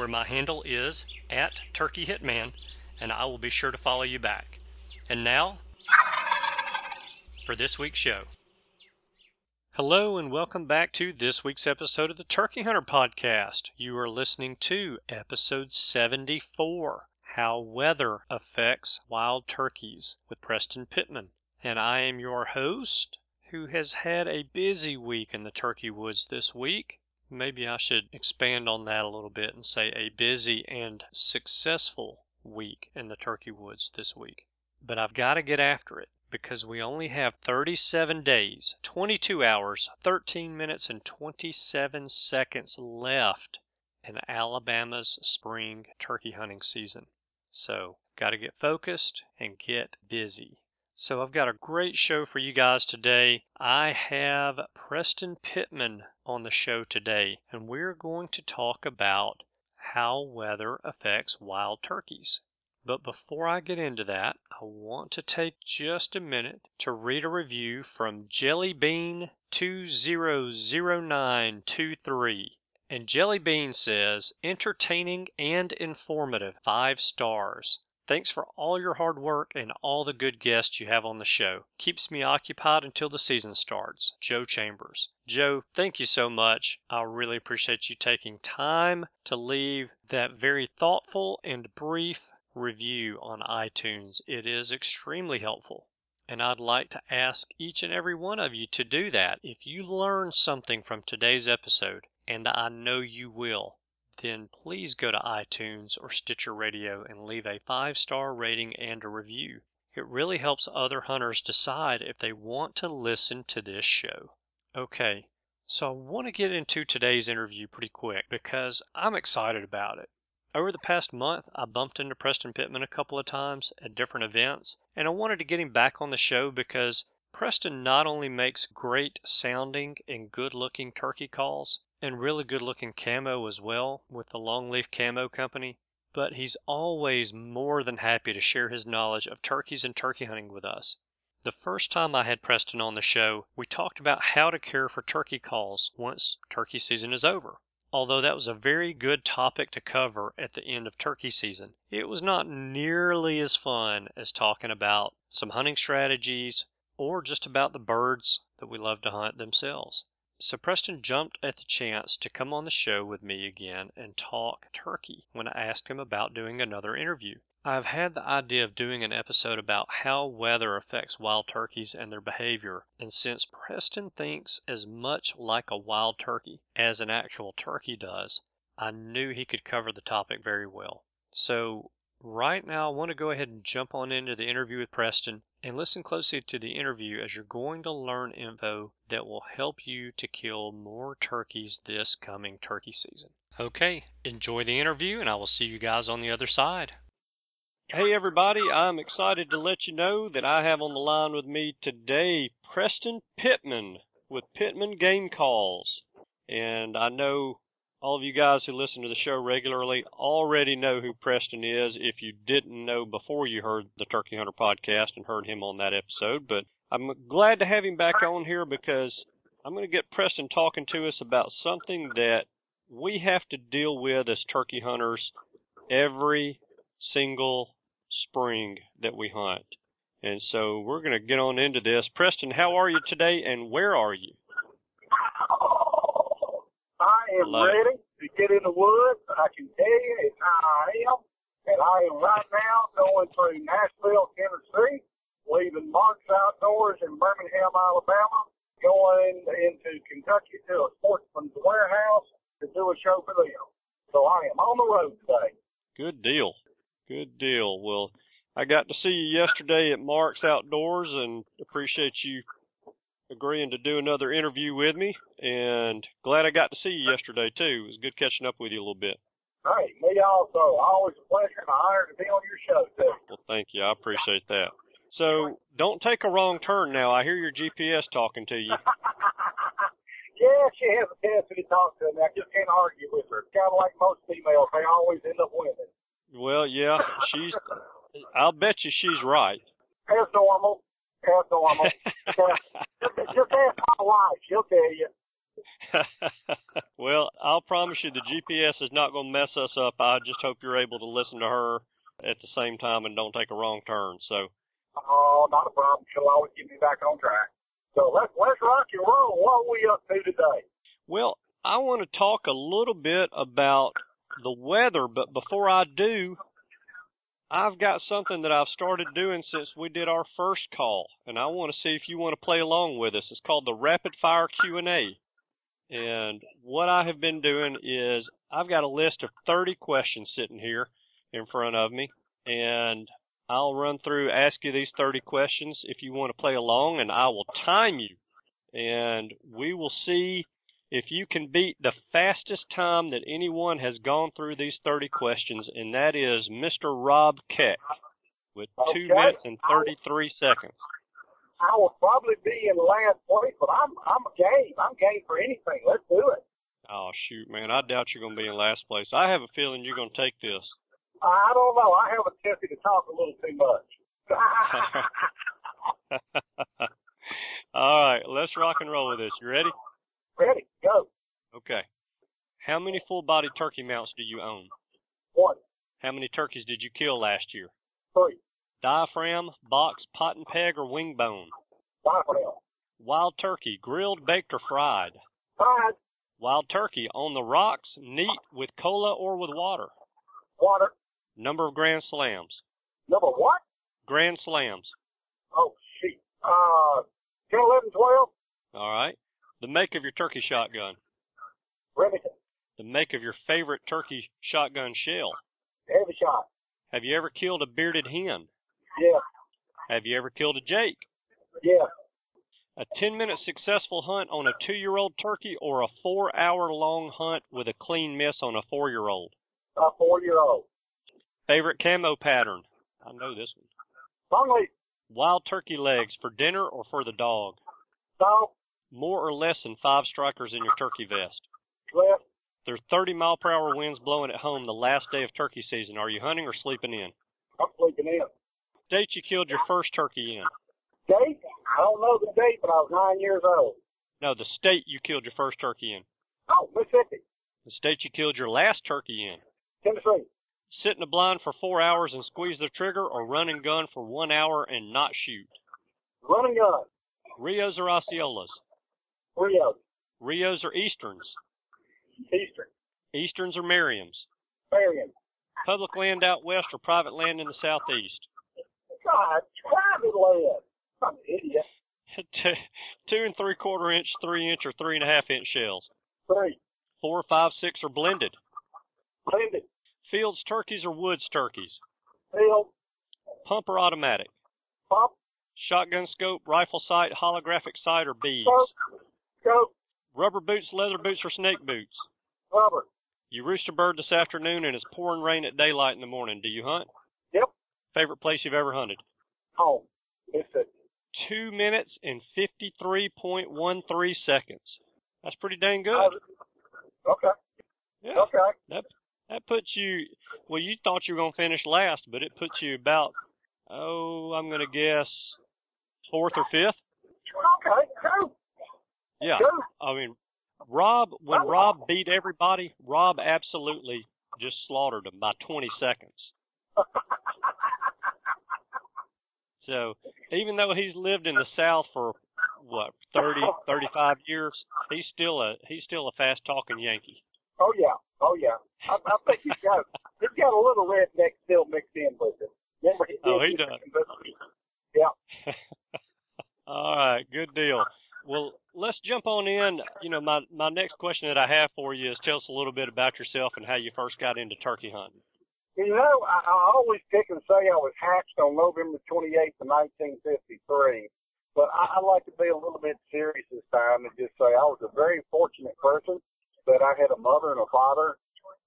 where my handle is at Turkey Hitman, and I will be sure to follow you back. And now, for this week's show. Hello, and welcome back to this week's episode of the Turkey Hunter Podcast. You are listening to episode 74 how Weather Affects Wild Turkeys with Preston Pittman. And I am your host, who has had a busy week in the turkey woods this week. Maybe I should expand on that a little bit and say a busy and successful week in the turkey woods this week. But I've got to get after it because we only have 37 days, 22 hours, 13 minutes, and 27 seconds left in Alabama's spring turkey hunting season. So, got to get focused and get busy. So, I've got a great show for you guys today. I have Preston Pittman on the show today, and we're going to talk about how weather affects wild turkeys. But before I get into that, I want to take just a minute to read a review from Jellybean200923. And Jelly Bean says, entertaining and informative, five stars. Thanks for all your hard work and all the good guests you have on the show. Keeps me occupied until the season starts. Joe Chambers. Joe, thank you so much. I really appreciate you taking time to leave that very thoughtful and brief review on iTunes. It is extremely helpful. And I'd like to ask each and every one of you to do that. If you learned something from today's episode, and I know you will, then please go to iTunes or Stitcher Radio and leave a five star rating and a review. It really helps other hunters decide if they want to listen to this show. Okay, so I want to get into today's interview pretty quick because I'm excited about it. Over the past month, I bumped into Preston Pittman a couple of times at different events, and I wanted to get him back on the show because Preston not only makes great sounding and good looking turkey calls, and really good looking camo as well with the Longleaf Camo Company. But he's always more than happy to share his knowledge of turkeys and turkey hunting with us. The first time I had Preston on the show, we talked about how to care for turkey calls once turkey season is over. Although that was a very good topic to cover at the end of turkey season, it was not nearly as fun as talking about some hunting strategies or just about the birds that we love to hunt themselves. So Preston jumped at the chance to come on the show with me again and talk turkey when I asked him about doing another interview. I've had the idea of doing an episode about how weather affects wild turkeys and their behavior, and since Preston thinks as much like a wild turkey as an actual turkey does, I knew he could cover the topic very well. So, right now, I want to go ahead and jump on into the interview with Preston and listen closely to the interview as you're going to learn info that will help you to kill more turkeys this coming turkey season. Okay, enjoy the interview, and I will see you guys on the other side. Hey, everybody, I'm excited to let you know that I have on the line with me today Preston Pittman with Pittman Game Calls. And I know all of you guys who listen to the show regularly already know who Preston is if you didn't know before you heard the Turkey Hunter podcast and heard him on that episode. But I'm glad to have him back on here because I'm going to get Preston talking to us about something that we have to deal with as turkey hunters every single spring that we hunt. And so we're going to get on into this. Preston, how are you today and where are you? I am Love ready it. to get in the woods. I can tell you it's how I am. And I am right now going through Nashville, Tennessee, leaving Mark's Outdoors in Birmingham, Alabama, going into Kentucky to a sportsman's warehouse to do a show for them. So I am on the road today. Good deal. Good deal. Well, I got to see you yesterday at Mark's Outdoors and appreciate you agreeing to do another interview with me and glad I got to see you yesterday too. It was good catching up with you a little bit. Hey, me also. Always a pleasure and an honor to be on your show too. Well, thank you. I appreciate that. So don't take a wrong turn now. I hear your GPS talking to you. yeah, she has a tendency to talk to me. I just can't argue with her. Kind of like most females, they always end up winning. Well, yeah, she's. I'll bet you she's right. As normal. As normal. just, just ask my wife. She'll tell you. well, I'll promise you the GPS is not going to mess us up. I just hope you're able to listen to her at the same time and don't take a wrong turn. So. Oh, not a problem. She'll always get me back on track. So let's let's rock and roll. What are we up to today? Well, I want to talk a little bit about the weather, but before I do, I've got something that I've started doing since we did our first call, and I want to see if you want to play along with us. It's called the Rapid Fire Q&A. And what I have been doing is I've got a list of 30 questions sitting here in front of me, and I'll run through, ask you these 30 questions if you want to play along, and I will time you. And we will see if you can beat the fastest time that anyone has gone through these 30 questions, and that is Mr. Rob Keck with okay. 2 minutes and 33 seconds. I will probably be in last place, but I'm I'm game. I'm game for anything. Let's do it. Oh shoot, man! I doubt you're going to be in last place. I have a feeling you're going to take this. I don't know. I have a tendency to talk a little too much. All right, let's rock and roll with this. You ready? Ready, go. Okay. How many full body turkey mounts do you own? One. How many turkeys did you kill last year? Three. Diaphragm, box, pot and peg, or wing bone? Diaphragm. Wild turkey, grilled, baked, or fried? Fried. Wild turkey, on the rocks, neat, with cola, or with water? Water. Number of grand slams? Number what? Grand slams. Oh, shit. Uh, 10, 11, 12. All right. The make of your turkey shotgun. Remington. The make of your favorite turkey shotgun shell. Hevi-Shot. Have you ever killed a bearded hen? Yeah. Have you ever killed a jake? Yeah. A 10 minute successful hunt on a two year old turkey or a four hour long hunt with a clean miss on a four year old? A four year old. Favorite camo pattern? I know this one. Long. Wild turkey legs for dinner or for the dog? Dog. More or less than five strikers in your turkey vest? Left. There's 30 mile per hour winds blowing at home the last day of turkey season. Are you hunting or sleeping in? I'm sleeping in. Date you killed your first turkey in? Date? I don't know the date, but I was nine years old. No, the state you killed your first turkey in. Oh, Mississippi. The state you killed your last turkey in. Tennessee. Sit in a blind for four hours and squeeze the trigger, or run and gun for one hour and not shoot. Run and gun. Rios or Osceolas? Rios. Rios or Easterns? Eastern. Easterns or Merriams? Merriam. Public land out west or private land in the southeast? God, private land. I'm an idiot. Two and three quarter inch, three inch, or three and a half inch shells? Three. Four, five, six, or blended? Blended. Fields turkeys or woods turkeys? Field. Pump or automatic? Pump. Shotgun scope, rifle sight, holographic sight, or beads? Scope. Rubber boots, leather boots, or snake boots? Rubber. You roost a bird this afternoon and it's pouring rain at daylight in the morning. Do you hunt? Yep. Favorite place you've ever hunted? Home. Mississippi. Two minutes and 53.13 seconds. That's pretty dang good. Uh, okay. Yeah. Okay. That that puts you. Well, you thought you were gonna finish last, but it puts you about. Oh, I'm gonna guess fourth or fifth. Okay. Cool. Yeah. Cool. I mean, Rob, when oh, Rob beat everybody, Rob absolutely just slaughtered them by 20 seconds. so even though he's lived in the South for what 30, 35 years, he's still a he's still a fast talking Yankee. Oh yeah, oh yeah. I, I think he's got he's he's got a little redneck still mixed in with it. Remember he Oh, he does. Yeah. All right, good deal. Well, let's jump on in. You know, my my next question that I have for you is tell us a little bit about yourself and how you first got into turkey hunting. You know, I, I always pick and say I was hatched on November 28th of 1953, but I, I like to be a little bit serious this time and just say I was a very fortunate person that I had a mother and a father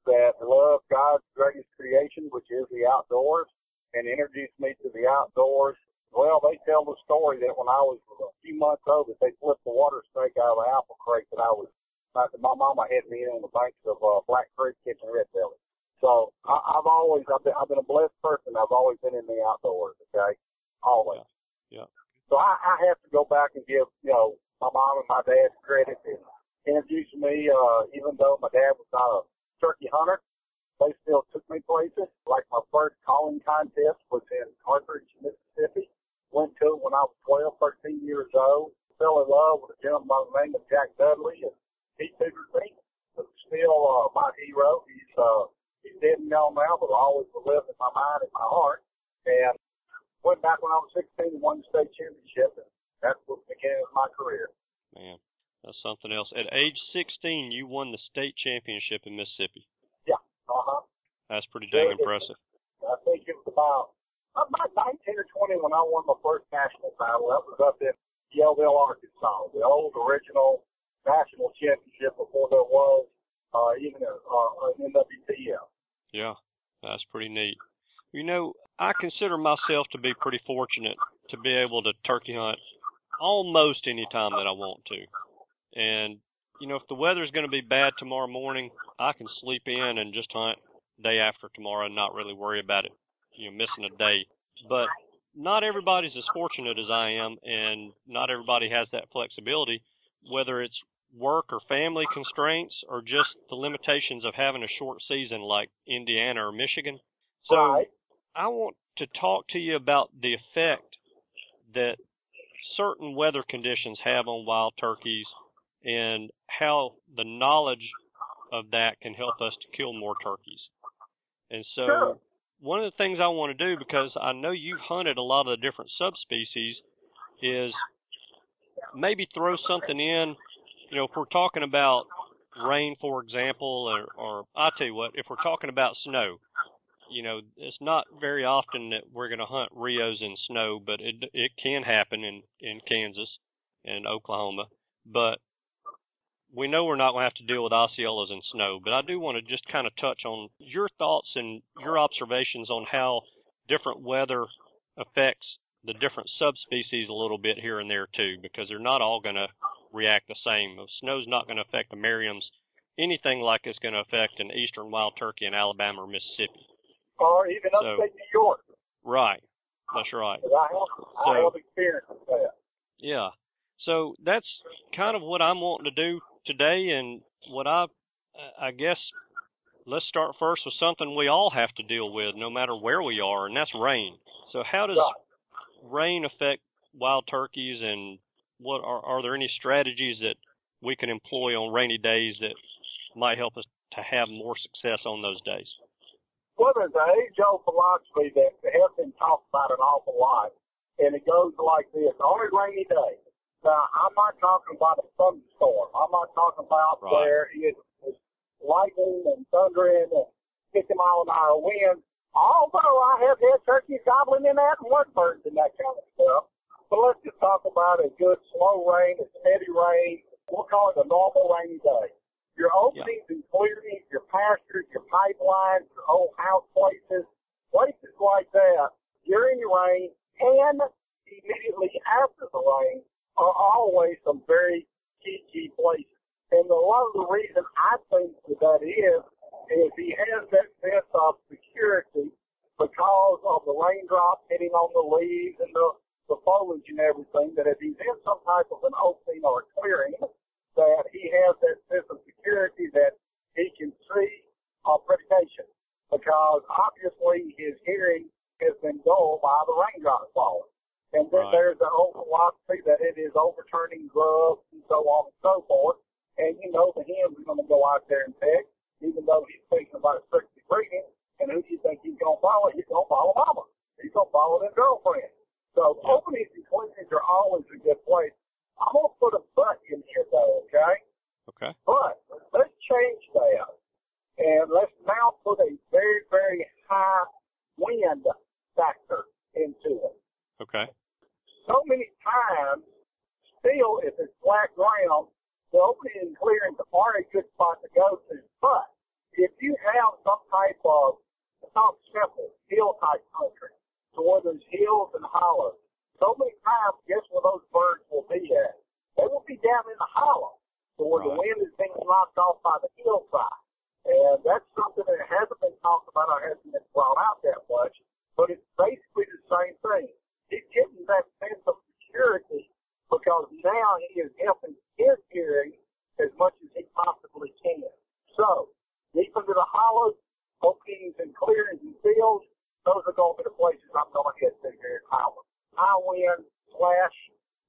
that loved God's greatest creation, which is the outdoors, and introduced me to the outdoors. Well, they tell the story that when I was a few months old, that they flipped the water snake out of the apple crate that I was, my mama had me in on the banks of uh, Black Creek catching red belly. So I, I've always, I've been, I've been a blessed person. I've always been in the outdoors. Okay, always. Yeah. So I, I have to go back and give, you know, my mom and my dad credit and introduce me. Uh, even though my dad was not a turkey hunter, they still took me places. Like my first calling contest was in Carthage, Mississippi. Went to it when I was 12, 13 years old. Fell in love with a gentleman by the name of Jack Dudley, and he tutored me. But still uh, my hero. He's uh, he's dead and gone now, but always will live in my mind and my heart. And went back when I was 16 and won the state championship, and that's what began my career. Man, that's something else. At age 16, you won the state championship in Mississippi. Yeah. Uh huh. That's pretty dang impressive. I think it was about about 19 or 20 when I won my first national title. That was up in Yellville, Arkansas, the old original national championship before there was uh, even a, uh, an NWTF. Yeah, that's pretty neat. You know, I consider myself to be pretty fortunate to be able to turkey hunt almost any time that I want to. And, you know, if the weather's going to be bad tomorrow morning, I can sleep in and just hunt day after tomorrow and not really worry about it, you know, missing a day. But not everybody's as fortunate as I am, and not everybody has that flexibility, whether it's work or family constraints or just the limitations of having a short season like Indiana or Michigan. So right. I want to talk to you about the effect that certain weather conditions have on wild turkeys and how the knowledge of that can help us to kill more turkeys. And so Sure. One of the things I want to do because I know you've hunted a lot of the different subspecies is maybe throw something in, you know, if we're talking about rain for example or or I tell you what, if we're talking about snow, you know, it's not very often that we're going to hunt Rios in snow, but it it can happen in in Kansas and Oklahoma. But we know we're not going to have to deal with Osceolas and snow. But I do want to just kind of touch on your thoughts and your observations on how different weather affects the different subspecies a little bit here and there too, because they're not all going to react the same. Snow's not going to affect the Merriams anything like it's going to affect an eastern wild turkey in Alabama or Mississippi. Or even So- upstate New York. Right. That's right. I have, I So- have experience with that. Yeah. So that's kind of what I'm wanting to do today, and what I, I guess, let's start first with something we all have to deal with, no matter where we are, and that's rain. So how does rain affect wild turkeys, and what are are there any strategies that we can employ on rainy days that might help us to have more success on those days? Well, there's an age-old philosophy that has been talked about an awful lot, and it goes like this: on a rainy day. Now, I'm not talking about a thunderstorm. I'm not talking about Right. where it is lightning and thundering and 50 mile an hour winds. Although I have had turkeys gobbling in that and birds and that kind of stuff. But let's just talk about a good slow rain, a steady rain. We'll call it a normal rainy day. Your openings and clearings, your pastures, your pipelines, your old house places, places like that during the rain and immediately after the rain are always some very key places. And a lot of the reason I think that that is, is he has that sense of security because of the raindrops hitting on the leaves and the, the foliage and everything, that if he's in some type of an opening or a clearing, that he has that sense of security that he can see uh, predation. Because obviously his hearing has been dulled by the raindrops falling. And then Right. there's the whole philosophy that it is overturning grubs and so on and so forth. And you know the hens are going to go out there and peck, even though he's thinking about strictly breeding. And who do you think he's going to follow? He's going to follow mama. He's going to follow their girlfriend. So Yeah. openings and closings are always a good place. I'm going to put a but in here though, okay? Okay. But let's change that. And let's now put a very, very high wind factor into it. Okay. So many times, still, if it's flat ground, the opening and clearings are a good spot to go to. But if you have some type of, it's not simple, hill type country, to where there's hills and hollows, so many times, guess where those birds will be at? They will be down in the hollow, to where the wind is being knocked off by the hillside. And that's something that hasn't been talked about or hasn't been brought out that much, but it's basically the same thing. He's getting that sense of security because now he is helping his hearing as much as he possibly can. So, deep into the hollows, openings and clearings and fields, those are going to be the places I'm going to hit to here in Howard. High wind slash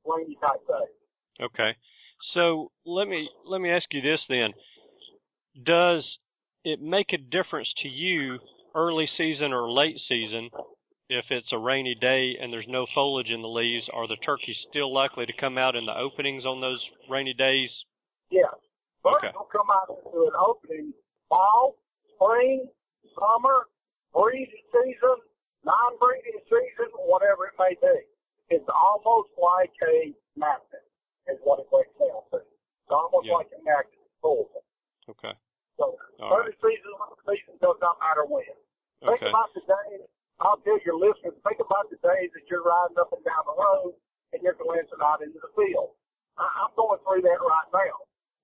rainy type day. Okay. So let me let me ask you this then. Does it make a difference to you early season or late season it's a rainy day and there's no foliage in the leaves? Are the turkeys still likely to come out in the openings on those rainy days? Yes. Birds Okay. will come out into an opening fall, spring, summer, breeding season, non-breeding season, whatever it may be. It's almost like a magnet, is what it breaks down to. It's almost Yeah. like a magnet pulls it. Okay. So, All early season, late season does not matter when. Think Okay. about the days, I'll tell your listeners, think about the days that you're riding up and down the road and you're glancing out into the field. I, I'm going through that right now.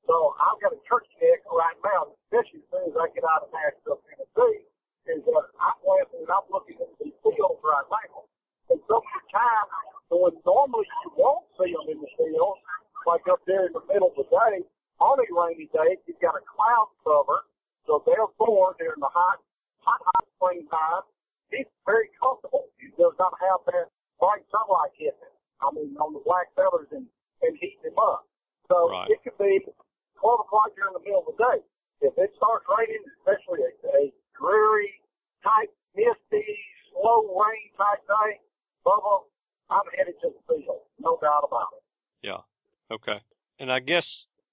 So I've got a turkey neck right now, especially as soon as I get out of Nashville, Tennessee, is that I'm glancing and I'm looking at these fields right now. And so many times, when normally you won't see them in the field, like up there in the middle of the day, on a rainy day, you've got a cloud cover, so therefore, during the hot, hot, hot springtime, he's very comfortable. He does not have that bright sunlight hitting him. I mean, on the black feathers and, and heating him up. So Right. it could be 12 o'clock during the middle of the day. If it starts raining, especially a, a dreary type, misty, slow rain type day, Bubba, I'm headed to the field. No doubt about it. Yeah. Okay. And I guess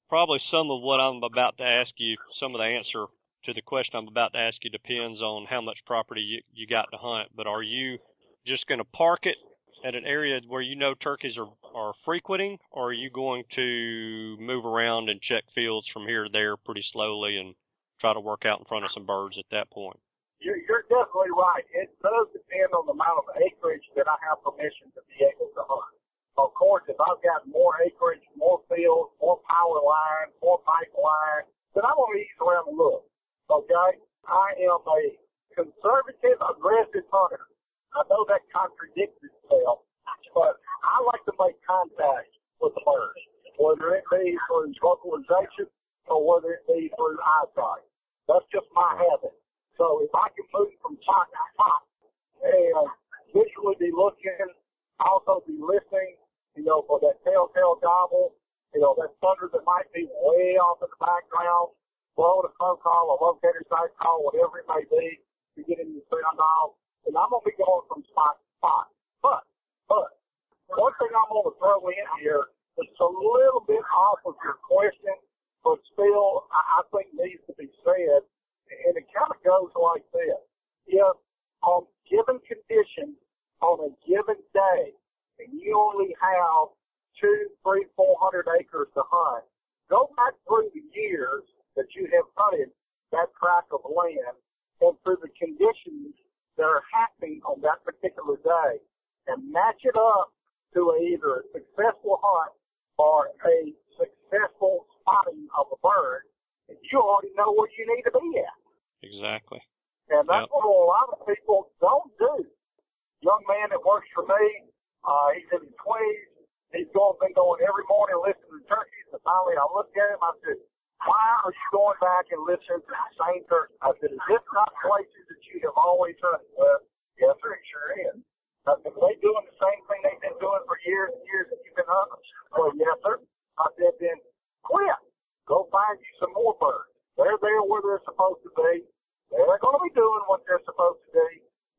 probably some of what I'm about to ask you, some of the answer to the question I'm about to ask you depends on how much property you, you got to hunt. But are you just going to park it at an area where you know turkeys are, are frequenting, or are you going to move around and check fields from here to there pretty slowly and try to work out in front of some birds at that point? You're, you're definitely right. It does depend on the amount of acreage that I have permission to be able to hunt. Of course, if I've got more acreage, more fields, more power lines, more pipeline, then I'm going to ease around the look. Okay? I am a conservative, aggressive hunter. I know that contradicts itself, but I like to make contact with the birds, whether it be through vocalization or whether it be through eyesight. That's just my habit. So if I can move from spot to spot and visually be looking, also be listening, you know, for that telltale gobble, you know, that thunder that might be way off in the background, blowing a phone call, a locator site call, whatever it may be, to get in the sound off. And I'm going to be going from spot to spot. But, but, one thing I'm going to throw in here that's a little bit off of your question, but still I, I think needs to be said, and it kind of goes like this. If on given conditions, on a given day, and you only have two, three, four hundred acres to hunt, go back through the years that you have hunted that tract of land and through the conditions that are happening on that particular day and match it up to a, either a successful hunt or a successful spotting of a bird, and you already know where you need to be at. Exactly. And that's Yep. what a lot of people don't do. Young man that works for me, uh, he's in his twenties. He's going, been going every morning listening to turkeys. And finally, I looked at him. I said, why are you going back and listening to the same church? I said, is this not places that you have always heard? Well, yes, sir, it sure is. I said, they doing the same thing they've been doing for years and years that you've been up. Well, yes, sir. I said, then quit. Go find you some more birds. They're there where they're supposed to be. They're going to be doing what they're supposed to do.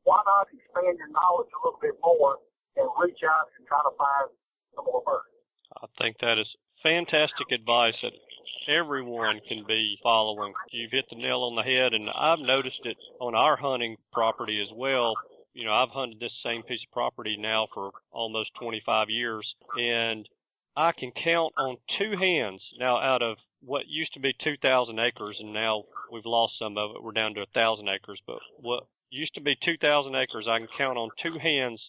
Why not expand your knowledge a little bit more and reach out and try to find some more birds? I think that is fantastic advice following. You've hit the nail on the head, and I've noticed it on our hunting property as well. You know, I've hunted this same piece of property now for almost 25 years, and I can count on two hands now out of what used to be 2,000 acres, and now we've lost some of it. We're down to 1,000 acres, but what used to be 2,000 acres, I can count on two hands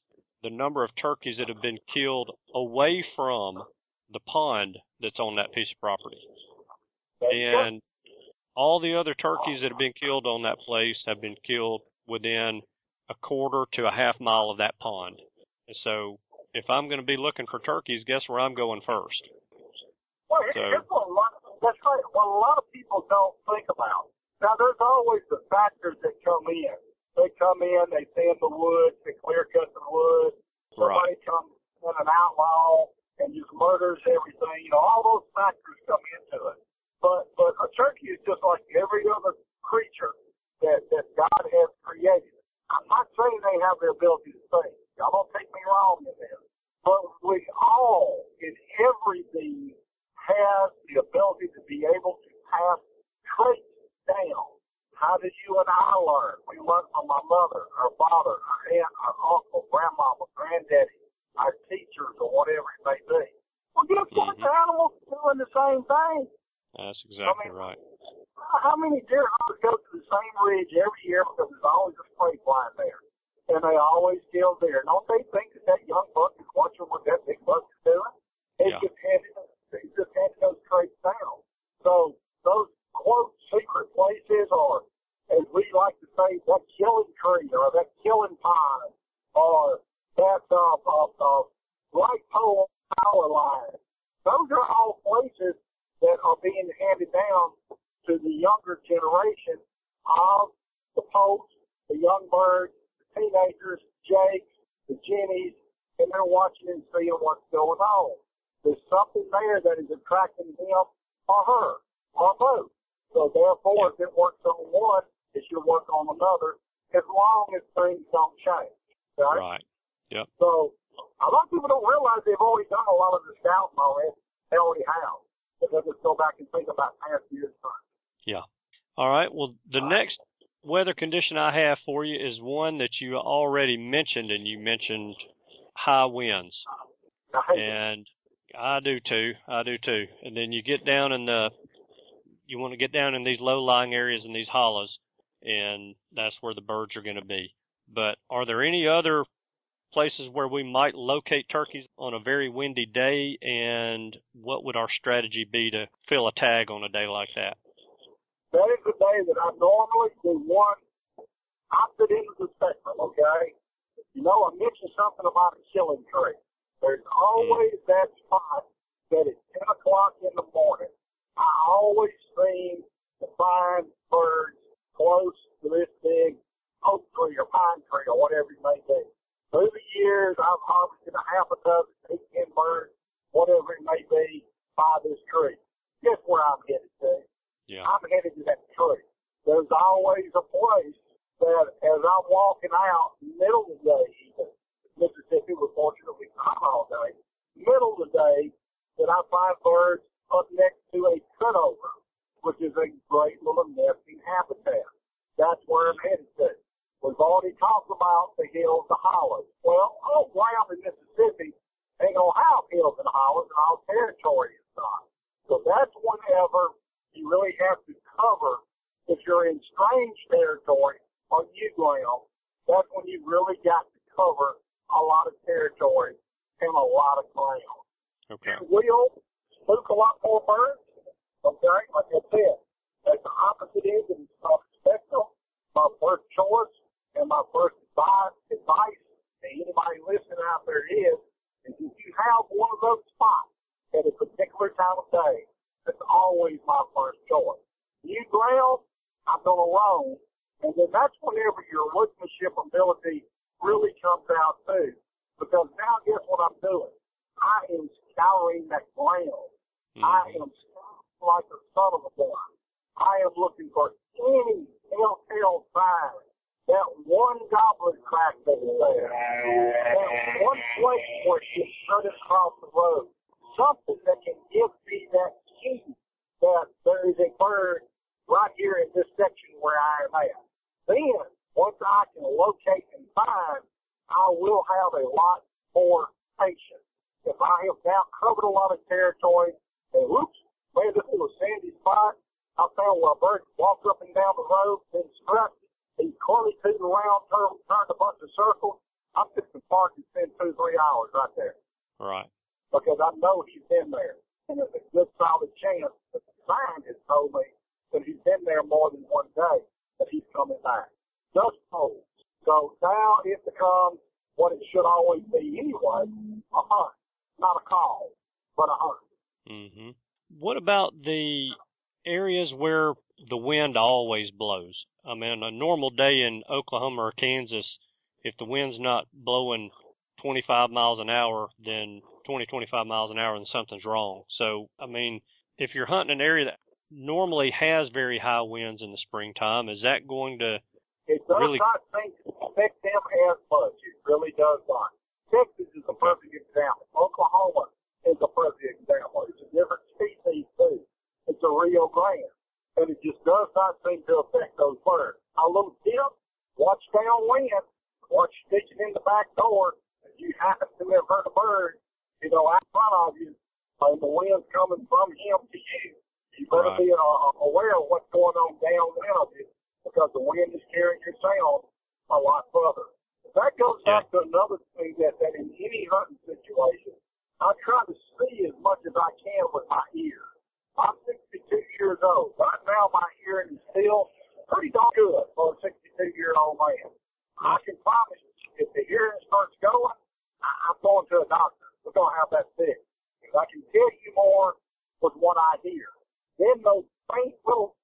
the number of turkeys that have been killed away from the pond that's on that piece of property. And all the other turkeys that have been killed on that place have been killed within a quarter to a half mile of that pond. And so if I'm going to be looking for turkeys, guess where I'm going first? Well, so, here's what a lot, that's right. What a lot of people don't think about. Now, there's always the factors that come in. They come in, they thin the woods, they clear cut the woods. Somebody right. comes in an outlaw and just murders everything. You know, all those factors come into it. But but a turkey is just like every other creature that that God has created. I'm not saying they have the ability to think. Y'all don't take me wrong in this. But we all, in every being, has the ability to be able to pass traits down. How did you and I learn? We learned from our mother, our father, our aunt, our uncle, grandmama, granddaddy, our teachers, or whatever it may be. Well, guess what? Mhm. The animals doing the same thing. That's exactly mean, right. How many deer hunters go to the same ridge every year because there's always a spray flying there? And they always kill deer. Don't they think that that young buck is watching what that big buck is doing? He's Yeah. just handing, he's just handing those traits down. So those quote secret places or as we like to say, that killing tree or that killing pond or that uh, uh, uh, light pole power line. Those are all places that are being handed down to the younger generation of the poults, the young birds, the teenagers, jakes, the jennies, and they're watching and seeing what's going on. There's something there that is attracting him or her or both. So therefore, if it works on one, it should work on another as long as things don't change. Right? Right. Yep. So a lot of people don't realize they've already done a lot of the scouting already. They already have. But they just go back and think about past years' time. Yeah. All right. Well, the next weather condition I have for you is one that you already mentioned, and you mentioned high winds. And I do too. I do too. And then you get down in the, you want to get down in these low lying areas and these hollows, and that's where the birds are going to be. But are there any other places where we might locate turkeys on a very windy day? And what would our strategy be to fill a tag on a day like that? That is the day that I normally do one opposite end of the spectrum, okay? You know, I mentioned something about a killing tree. There's always mm-hmm. that spot that at 10 o'clock in the morning, I always seem to find birds close to this big oak tree or pine tree or whatever it may be. Through the years, I've harvested a half a dozen, eight, ten birds, whatever it may be, by this tree. Guess where I'm headed to? Yeah. I'm headed to that tree. There's always a place that as I'm walking out, middle of the day, even, Mississippi was fortunately not hunt. Not a call, but a hunt. Mhm. What about the areas where the wind always blows? I mean, a normal day in Oklahoma or Kansas, if the wind's not blowing 25 miles an hour, then 20, 25 miles an hour, then something's wrong. So, I mean, if you're hunting an area that normally has very high winds in the springtime, is that going to It does Really- not affect them as much. It really does not. Texas is a perfect example. Oklahoma is a perfect example. It's a different species too. It's a Rio Grande. And it just does not seem to affect those birds. A little tip, watch downwind, watch stitching in the back door. If you happen to have heard a bird, you know, out front of you, and the wind's coming from him to you, you better Right. be uh, aware of what's going on downwind of you because the wind is carrying your sound a lot further. That goes back to another thing that, that in any hunting situation, I try to see as much as I can with my ear. I'm 62 years old. Right now, my hearing is still pretty darn good for a 62 year old man. I can promise you, if the hearing starts going, I, I'm going to a doctor. We're going to have that fixed. Because I can tell you more with what I hear. Then those faint little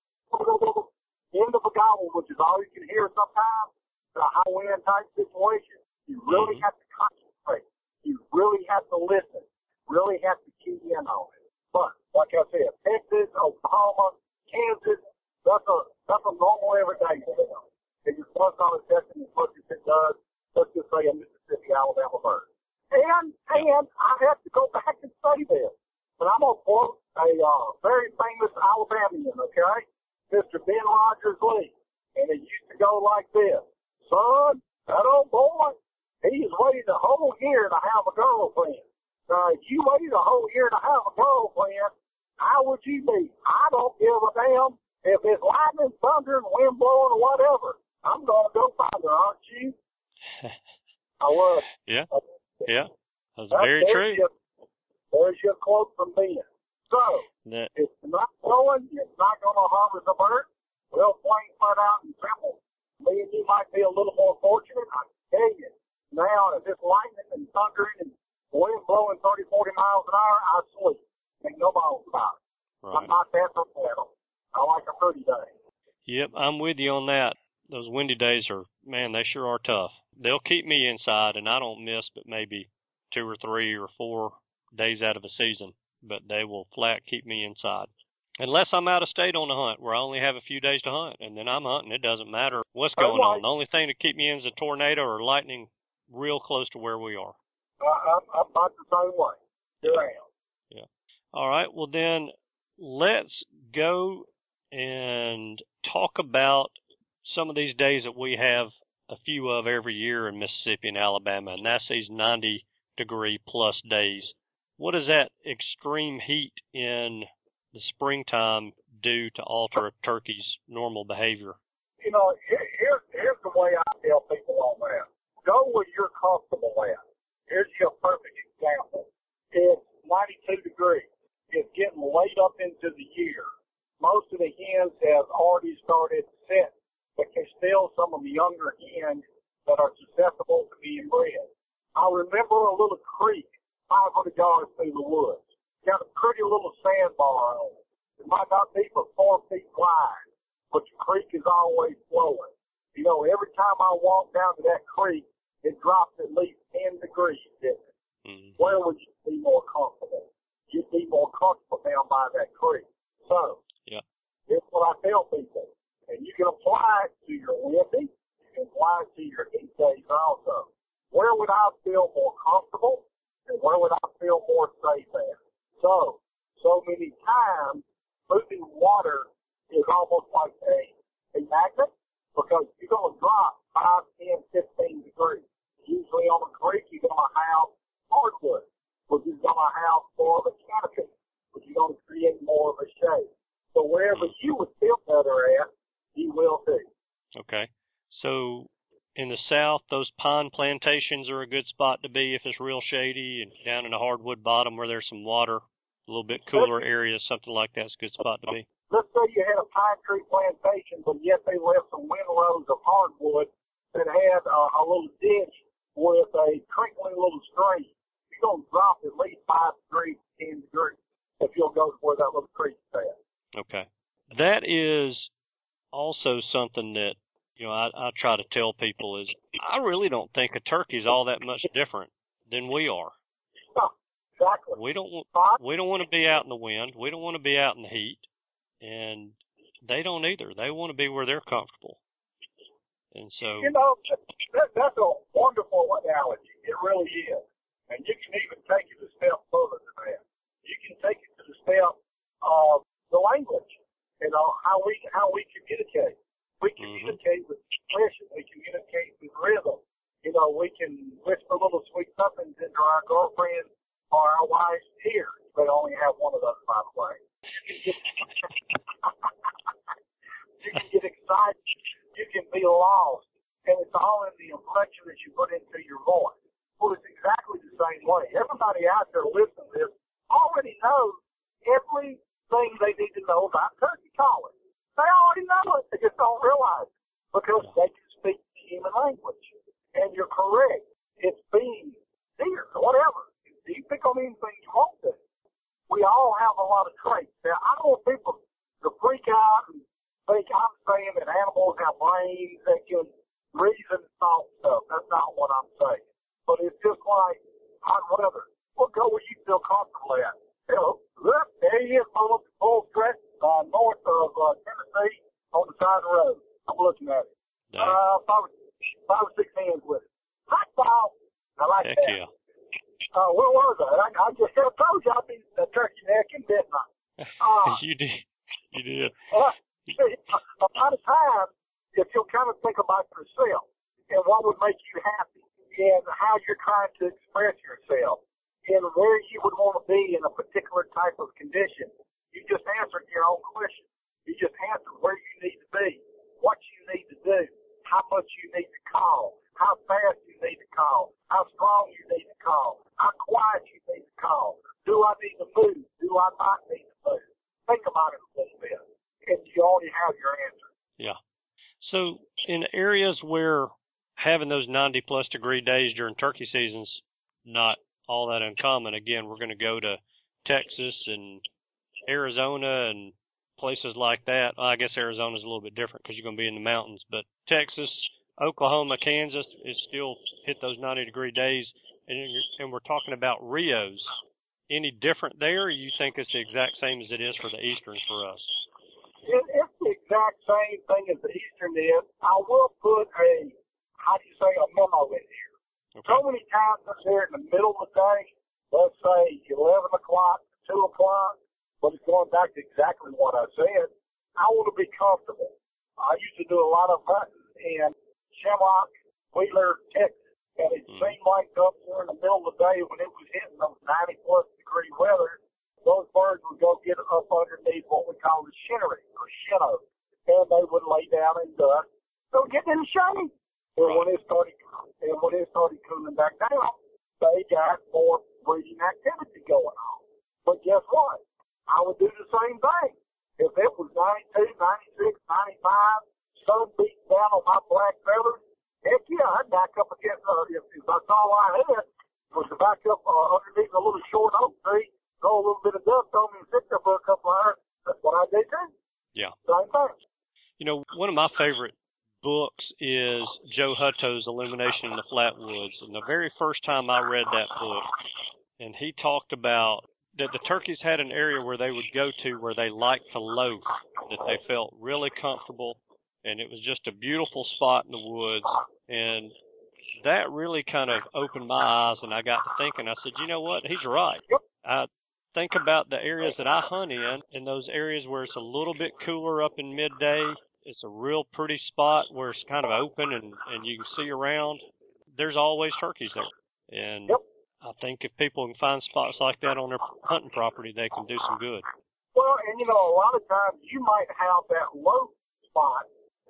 end of a gobble, which is all you can hear sometimes, in a high wind type situation, you really Mhm. have to concentrate. You really have to listen. Really have to key in on it. But like I said, Texas, Oklahoma, Kansas, that's a that's a normal everyday them. It just does not them as much as it does, let's just say a Mississippi, Alabama bird. And and I have to go back and say this, but I'm gonna quote a uh, very famous Alabamian, okay, Mr. Ben Rogers Lee, and it used to go like this: Son, that old boy, he's waited a whole year to have a girlfriend. Now, if you waited a whole year to have a girlfriend, how would you be? I don't give a damn if it's lightning, thunder, and wind blowing or whatever. I'm gonna go find her, aren't you? I was. Yeah. Yeah. That's That's- very there's true. Your, there's your quote from Ben. So, That if it's not blowing, it's not going to harm the bird. Well, plain flat out and simple. Me and you might be a little more fortunate. I can tell you. Now, if it's lightning and thundering and wind blowing 30, 40 miles an hour, I sleep. Ain't no bones about it. I'm right. not that prophetic. I like a pretty day. Yep, I'm with you on that. Those windy days are man, they sure are tough. They'll keep me inside and I don't miss but maybe two or three or four days out of a season, but they will flat keep me inside. Unless I'm out of state on a hunt where I only have a few days to hunt and then I'm hunting. It doesn't matter what's Oh, going on. The only thing to keep me in is a tornado or lightning real close to where we are. I, I'm, I'm about the same way. Sure am. All right. Well, then let's go and talk about some of these days that we have a few of every year in Mississippi and Alabama, and that's these 90 degree plus days. What is that extreme heat in the springtime do to alter a turkey's normal behavior? you know, here, here's, here's the way I tell people on that. Go where you're comfortable at. Here's your perfect example. It's 92 degrees. It's getting late up into the year. Most of the hens have already started set, but there's still some of the younger hens that are susceptible to being bred. I remember a little creek 500 yards through the woods. Got a pretty little sandbar on it. It might not be but four feet wide but the creek is always flowing. You know, every time I walk down to that creek, it drops at least 10 degrees, didn't it? Mhm. Where would you be more comfortable? You'd be more comfortable down by that creek. So, Yeah. here's what I tell people. And you can apply it to your windy, you can apply be your heat days also. Where would I feel more comfortable and where would I feel more safe at? So, so many times, moving water is almost like a, a magnet because you're going to drop 5, 10, 15 degrees. Usually on a creek, you're going to have hardwood, which is going to have more of a canopy, which is going to create more of a shade. So wherever you would feel better at, you will too. Okay. So in the south, those pine plantations are a good spot to be if it's real shady, and down in a hardwood bottom where there's some water, a little bit cooler area, something like that's a good spot to be. Let's say you had a pine tree plantation, but yet they left some windrows of hardwood that had uh, a little ditch with a trickling little stream. You're going to drop at least five degrees, ten degrees if you'll go to where that little creek is at. Okay. That is also something that you know I, I try to tell people is I really don't think a turkey's all that much different than we are. exactly. We don't we don't want to be out in the wind. We don't want to be out in the heat, and they don't either. They want to be where they're comfortable. And so you know that, that's a wonderful analogy. It really is, and you can even take it a step further than that. You can take it to the step of the language. You know how we how we communicate. We communicate mm-hmm. with expression. We communicate with rhythm. You know, we can whisper little sweet somethings into our girlfriend or our wife's ears. They only have one of those, by the way. you can get excited. You can be lost. And it's all in the inflection that you put into your voice. Well, it's exactly the same way. Everybody out there listening to this already knows everything they need to know about turkey calling. They already know it. They just don't realize it because they can speak human language. And you're correct. It's being deer whatever. Do you pick on anything you want to. We all have a lot of traits. Now, I don't want people to freak out and think I'm saying that animals have brains that can reason and thought stuff. That's not what I'm saying. But it's just like hot weather. We'll go where you feel comfortable at. You know, look, there he is, full, full uh, north of uh, Tennessee on the side of the road. I'm looking at it. Nice. Uh, five, five or six hands with it. Hot ball. I like Heck that. Yeah. Uh, where was I? I, I just I told you I'd be a turkey necking, didn't I? Uh, you did. You did. Uh, a lot of times, if you'll kind of think about yourself and what would make you happy and how you're trying to express yourself and where you would want to be in a particular type of condition, you just answered your own question. You just answered where you need to be, what you need to do, how much you need to call, how fast you need to call, how strong you need to call, how quiet you need to call. Do I need to move? Do I not need to move? Think about it a little bit, and you already have your answer. Yeah. So in areas where having those 90 plus degree days during turkey season's not all that uncommon, again, we're going to go to Texas and Arizona and places like that. Well, I guess Arizona's a little bit different because you're going to be in the mountains, but Texas, Oklahoma, Kansas is still hit those 90 degree days, and and we're talking about Rios. Any different there? You think it's the exact same as it is for the Easterns for us? It, it's the exact same thing as the Eastern is. I will put a how do you say a memo in here. Okay. So many times I'm here in the middle of the day, let's say 11 o'clock, 2 o'clock, but it's going back to exactly what I said. I want to be comfortable. I used to do a lot of hunting in Shamrock, Wheeler, Texas, and it mm. seemed like up there in the middle of the day when it was hitting those 90 plus degree weather, those birds would go get up underneath what we call the shinnery or shinnow, and they would lay down and dust. So get in the shade. And when it started, and when it started cooling back down, they got more breeding activity going on. But guess what? I would do the same thing. If it was 92, 96, 95, sun beating down on my black feathers, heck yeah, I'd back up against, uh, if, if that's all I had, was to back up uh, underneath a little short oak tree, throw a little bit of dust on me and sit there for a couple hours. That's what I did too. Yeah. Same thing. You know, one of my favorite books is Joe Hutto's Illumination in the Flatwoods. And the very first time I read that book, and he talked about that the turkeys had an area where they would go to where they liked to loaf, that they felt really comfortable and it was just a beautiful spot in the woods. And that really kind of opened my eyes, and I got to thinking. I said, you know what? He's right. I think about the areas that I hunt in, in those areas where it's a little bit cooler up in midday. It's a real pretty spot where it's kind of open and and you can see around. There's always turkeys there, and Yep. I think if people can find spots like that on their hunting property, they can do some good. Well, and you know, a lot of times you might have that low spot.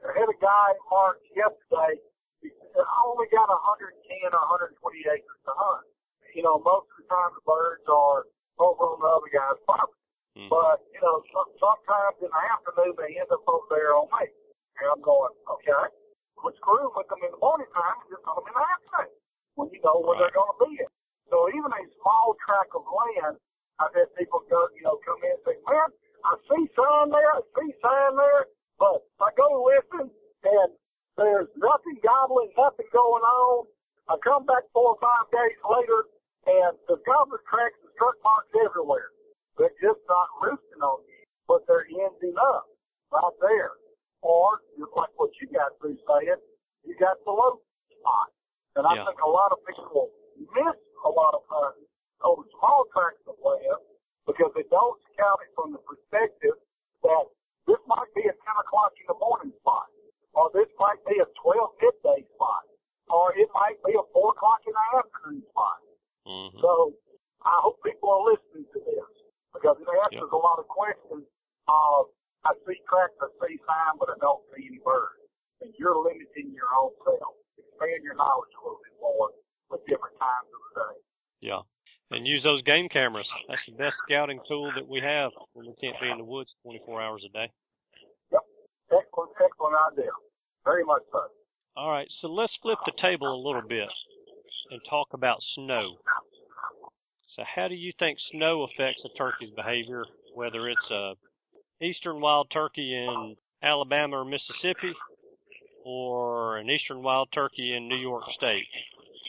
I had a guy mark yesterday. He said, I only got 110 or 120 acres to hunt. You know, most of the time the birds are over on the other guy's property. Mhm. But, you know, some, sometimes in the afternoon they end up over there on me. And I'm going, okay, quit screwing with them in the morning time and just hunt them in the afternoon when you know where they're going to be at. So even a small tract of land, I've had people go, you know, come in and say, man, I see sign there, I see sign there, but I go listen and there's nothing gobbling, nothing going on. I come back four or five days later and the gobbler tracks and strut marks everywhere. They're just not roosting on you, but they're ending up right there. Or just like what you got through saying, you got the low spot. And I Yeah. think a lot of people miss a lot of hunting over small tracts of land because they don't scout it from the perspective that this might be a 10 o'clock in the morning spot, or this might be a 12 midday spot, or it might be a 4 o'clock in the afternoon spot. Mhm. So I hope people are listening to this because it answers Yep. a lot of questions of I see tracks, I see sign, but I don't see any birds. And you're limiting your own self. Expand your knowledge a little bit more with different times of the day. Yeah. And use those game cameras. That's the best scouting tool that we have when we can't be in the woods 24 hours a day. Yep. Excellent, excellent idea. Very much so. All right, so let's flip the table a little bit and talk about snow. So, how do you think snow affects a turkey's behavior, whether it's a eastern wild turkey in Alabama or Mississippi, or an eastern wild turkey in New York State?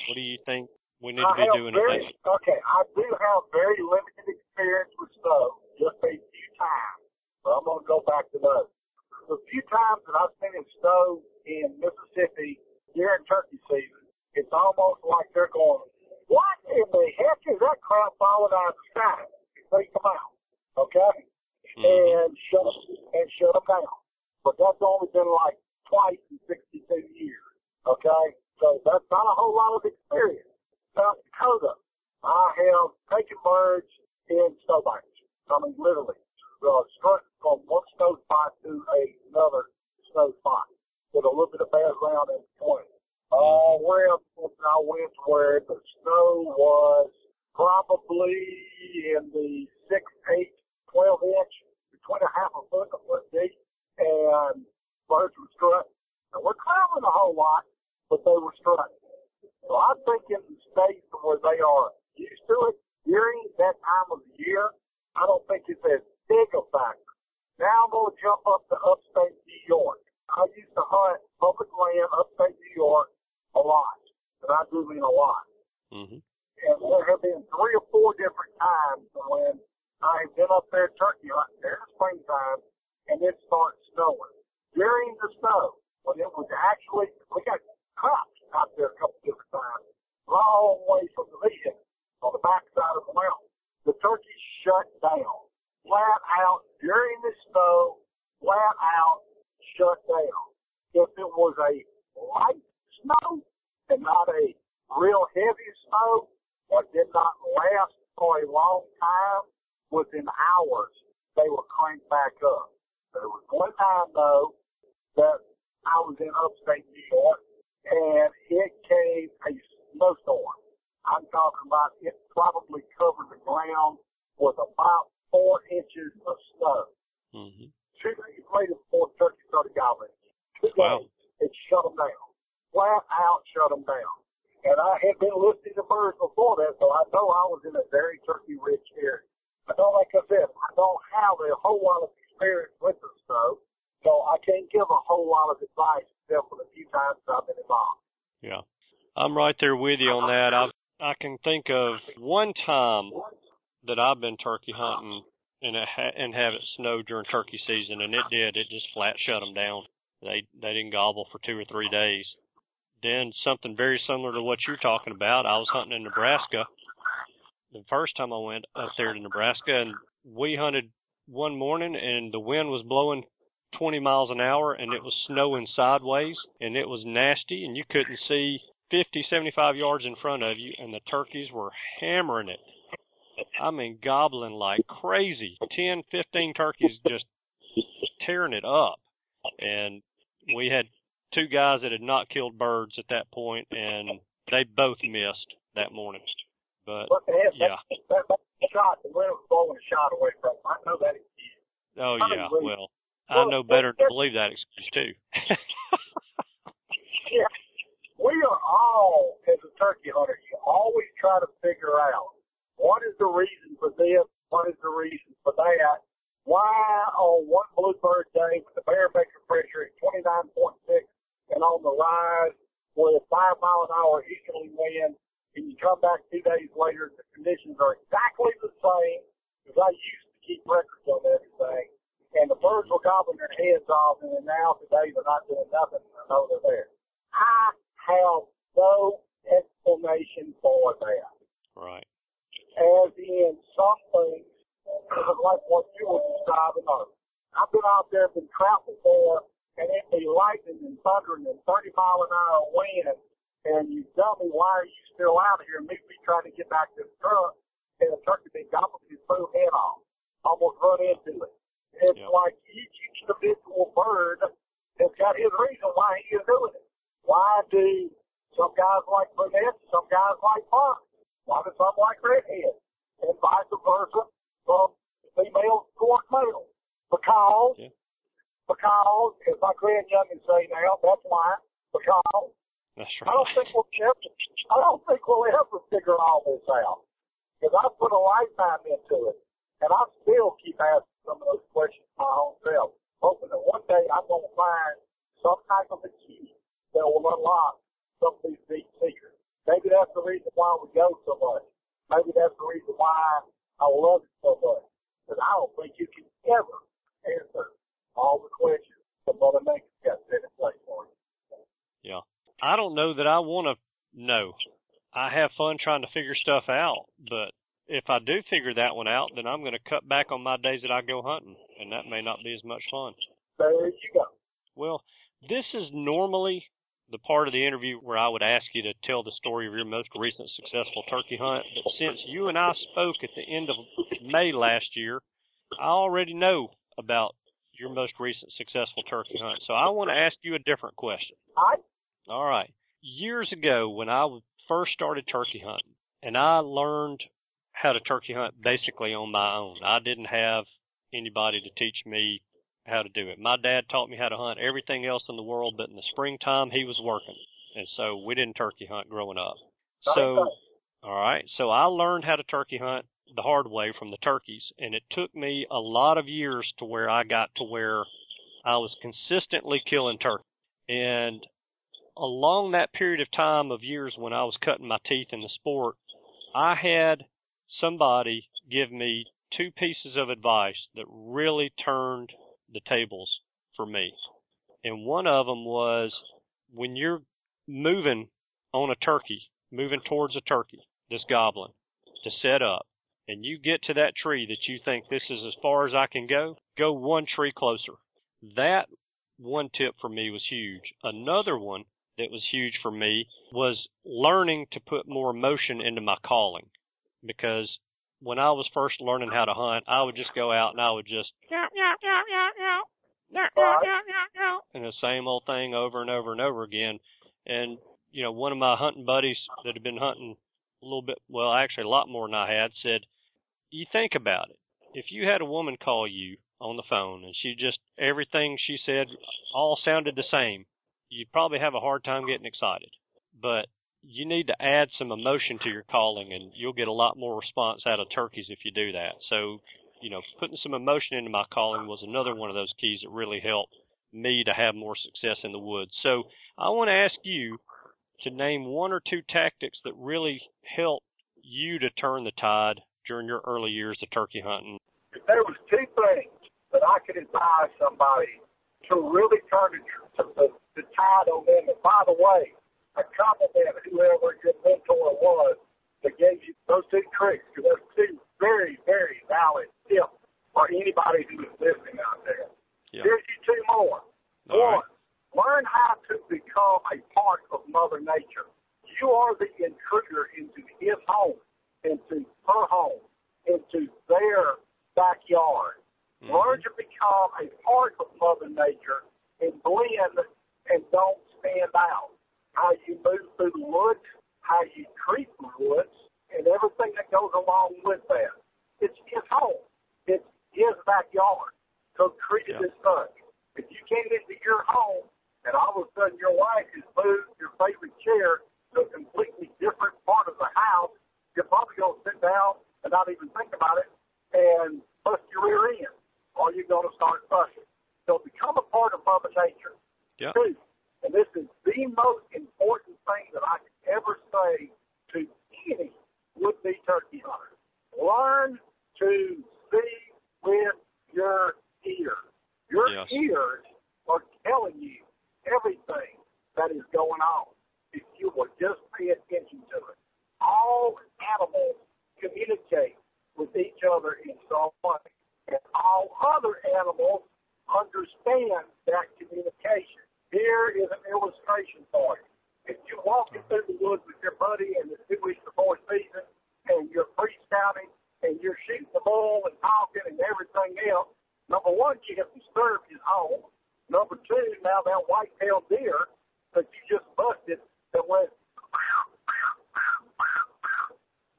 What do you think we need to I be doing very, today? Okay, I do have very limited experience with snow, just a few times. But I'm going to go back to those. The few times that I've seen it snow in Mississippi during turkey season, it's almost like they're going, what in the heck is that crap falling out of the sky? Freak them out, okay? Mhm. And shut and shut them down. But that's only been like twice in 62 years, okay? So that's not a whole lot of experience. South Dakota, I have taken birds in snowbanks. I mean, literally, uh, struck from one snow spot to another snow spot with a little bit of bad ground in between. Uh, where I went where the snow was probably in the six, eight, twelve inch, between a half a foot, and a foot deep, and birds were strutting. And we're traveling a whole lot, but they were strutting. So I think in the states where they are used to it during that time of the year, I don't think it's as big a factor. Now I'm going to jump up to upstate New York. I used to hunt public land upstate New York a lot, and I do mean a lot. Mhm. And there have been three or four different times when I have been up there turkey hunting during the springtime, and it starts snowing. During the snow, when it was actually, we got cops out there a couple different times, long way from the vehicle, on the backside of the mountain. The turkey shut down, flat out during the snow, flat out shut down. If it was a light snow and not a real heavy snow or did not last for a long time, within hours they were cranked back up. There was one time though that I was in upstate New York and it came a snowstorm. I'm talking about it probably covered the ground with about four inches of snow. Mhm. Two days later before the turkey started gobbling. Two Wow. days, it shut them down. Flat out shut them down. And I had been listening to birds before that, so I know I was in a very turkey rich area. I don't, like I said, I don't have a whole lot of experience with the snow, so I can't give a whole lot of advice few times I've been involved. Yeah. I'm right there with you on that. I I can think of one time that I've been turkey hunting and it ha- and have it snow during turkey season, and it did. It just flat shut them down. They they didn't gobble for two or three days. Then something very similar to what you're talking about. I was hunting in Nebraska the first time I went up there to Nebraska, and we hunted one morning, and the wind was blowing 20 miles an hour, and it was snowing sideways, and it was nasty, and you couldn't see 50, 75 yards in front of you, and the turkeys were hammering it. I mean, gobbling like crazy. 10, 15 turkeys just tearing it up. And we had two guys that had not killed birds at that point, and they both missed that morning. But yeah, that, that, that shot, the wind was blowing a shot away from him. I know that excuse. oh yeah. Well, I know better to believe that excuse too. Yeah. We are all, as a turkey hunter, you always try to figure out what is the reason for this, what is the reason for that. Why on one bluebird day with the barometric pressure at 29.6 and on the rise with five mile an hour easterly wind, and you come back two days later, the conditions are exactly the same because I used to keep records on everything, and the birds were gobbling their heads off, and now today they're not doing nothing. I know they're there. I have no explanation for that. right. As in some things, like what you were describing of. I've been out there, been trapped before, and it be lightning and thundering and 30 mile an hour wind, and you tell me why are you still out of here? And me be trying to get back to the truck, and the turkey be gobbling his full head off, almost run into it. It's Yep. like each individual bird has got his reason why he is doing it. Why do some guys like brunettes, some guys like blondes? Why do some like redheads? And vice versa from females toward males. Because, Yeah. because, as my grand youngins say now, that's why, because That's I don't think we'll ever, I don't think we'll ever figure all this out. Because I put a lifetime into it, and I still keep asking some of those questions my own self, hoping that one day I'm going to find some type of a key that will unlock some of these deep secrets. Maybe that's the reason why we go so much. Maybe that's the reason why I love it so much. Because I don't think you can ever answer all the questions that Mother Nature's got set in place for you. Yeah. I don't know that I want to know. I have fun trying to figure stuff out, but if I do figure that one out, then I'm going to cut back on my days that I go hunting, that may not be as much fun. There you go. Well, this is normally the part of the interview where I would ask you to tell the story of your most recent successful turkey hunt. But since you and I spoke at the end of May last year, I already know about your most recent successful turkey hunt. So I want to ask you a different question. All right? All right. Years ago, when I first started turkey hunting, and I learned how to turkey hunt basically on my own, I didn't have anybody to teach me how to do it. My dad taught me how to hunt everything else in the world, but in the springtime, he was working. And so we didn't turkey hunt growing up. So, all right. So I learned how to turkey hunt the hard way from the turkeys, and it took me a lot of years to where I got to where I was consistently killing turkey. And along that period of time of years when I was cutting my teeth in the sport, I had somebody give me two pieces of advice really turned the tables for me. And one of them was when you're moving on a turkey, moving towards a turkey this goblin, to set up, and you get to that tree that you think this is as far as I can go, go one tree closer. That one tip for me was huge. Another one that was huge for me was learning to put more emotion into my calling because when I was first learning how to hunt, I would just go out and I would just and the same old thing over and over and over again. And you know, one of my hunting buddies that had been hunting a little bit, well, actually a lot more than I had, said, "You think about it. If you had a woman call you on the phone and she just everything she said all sounded the same, you'd probably have a hard time getting excited. But you need to add some emotion to your calling and you'll get a lot more response out of turkeys if you do that. So, you know, putting some emotion into my calling was another one of those keys that really helped me to have more success in the woods. So I want to ask you to name one or two tactics that really helped you to turn the tide during your early years of turkey hunting. If there was two things that I could advise somebody to really turn the to, to tide on them. And by the way, I compliment whoever your mentor was that gave you those two tricks because those two very, very valid tips for anybody who is listening out there. Yeah. Here's you two more. All One, right. learn how to become a part of Mother Nature. You are the intruder into his home, into her home, into their backyard. Mhm. Learn to become a part of Mother Nature and blend and don't stand out. How you move through the woods, how you treat the woods, and everything that goes along with that. It's his home. It's his backyard. So treat it Yeah. as such. If you came into your home and all of a sudden your wife has moved your favorite chair to a completely different part of the house, you're probably going to sit down and not even think about it and bust your rear end, or you're going to start fussing. So become a part of Mother Nature. Yeah. Two, and this is the most important thing that I could ever say to any would-be turkey hunter. Learn to see with your ears. Your Yes. ears are telling you everything that is going on if you will just pay attention to it. All animals communicate with each other in some way, and all other animals understand that communication. Here is an illustration for you. If you're walking through the woods with your buddy and it's two weeks before season, and you're pre-scouting, and you're shooting the bull and talking and everything else, number one, you have disturbed his home. Number two, now that white-tailed deer that you just busted that went,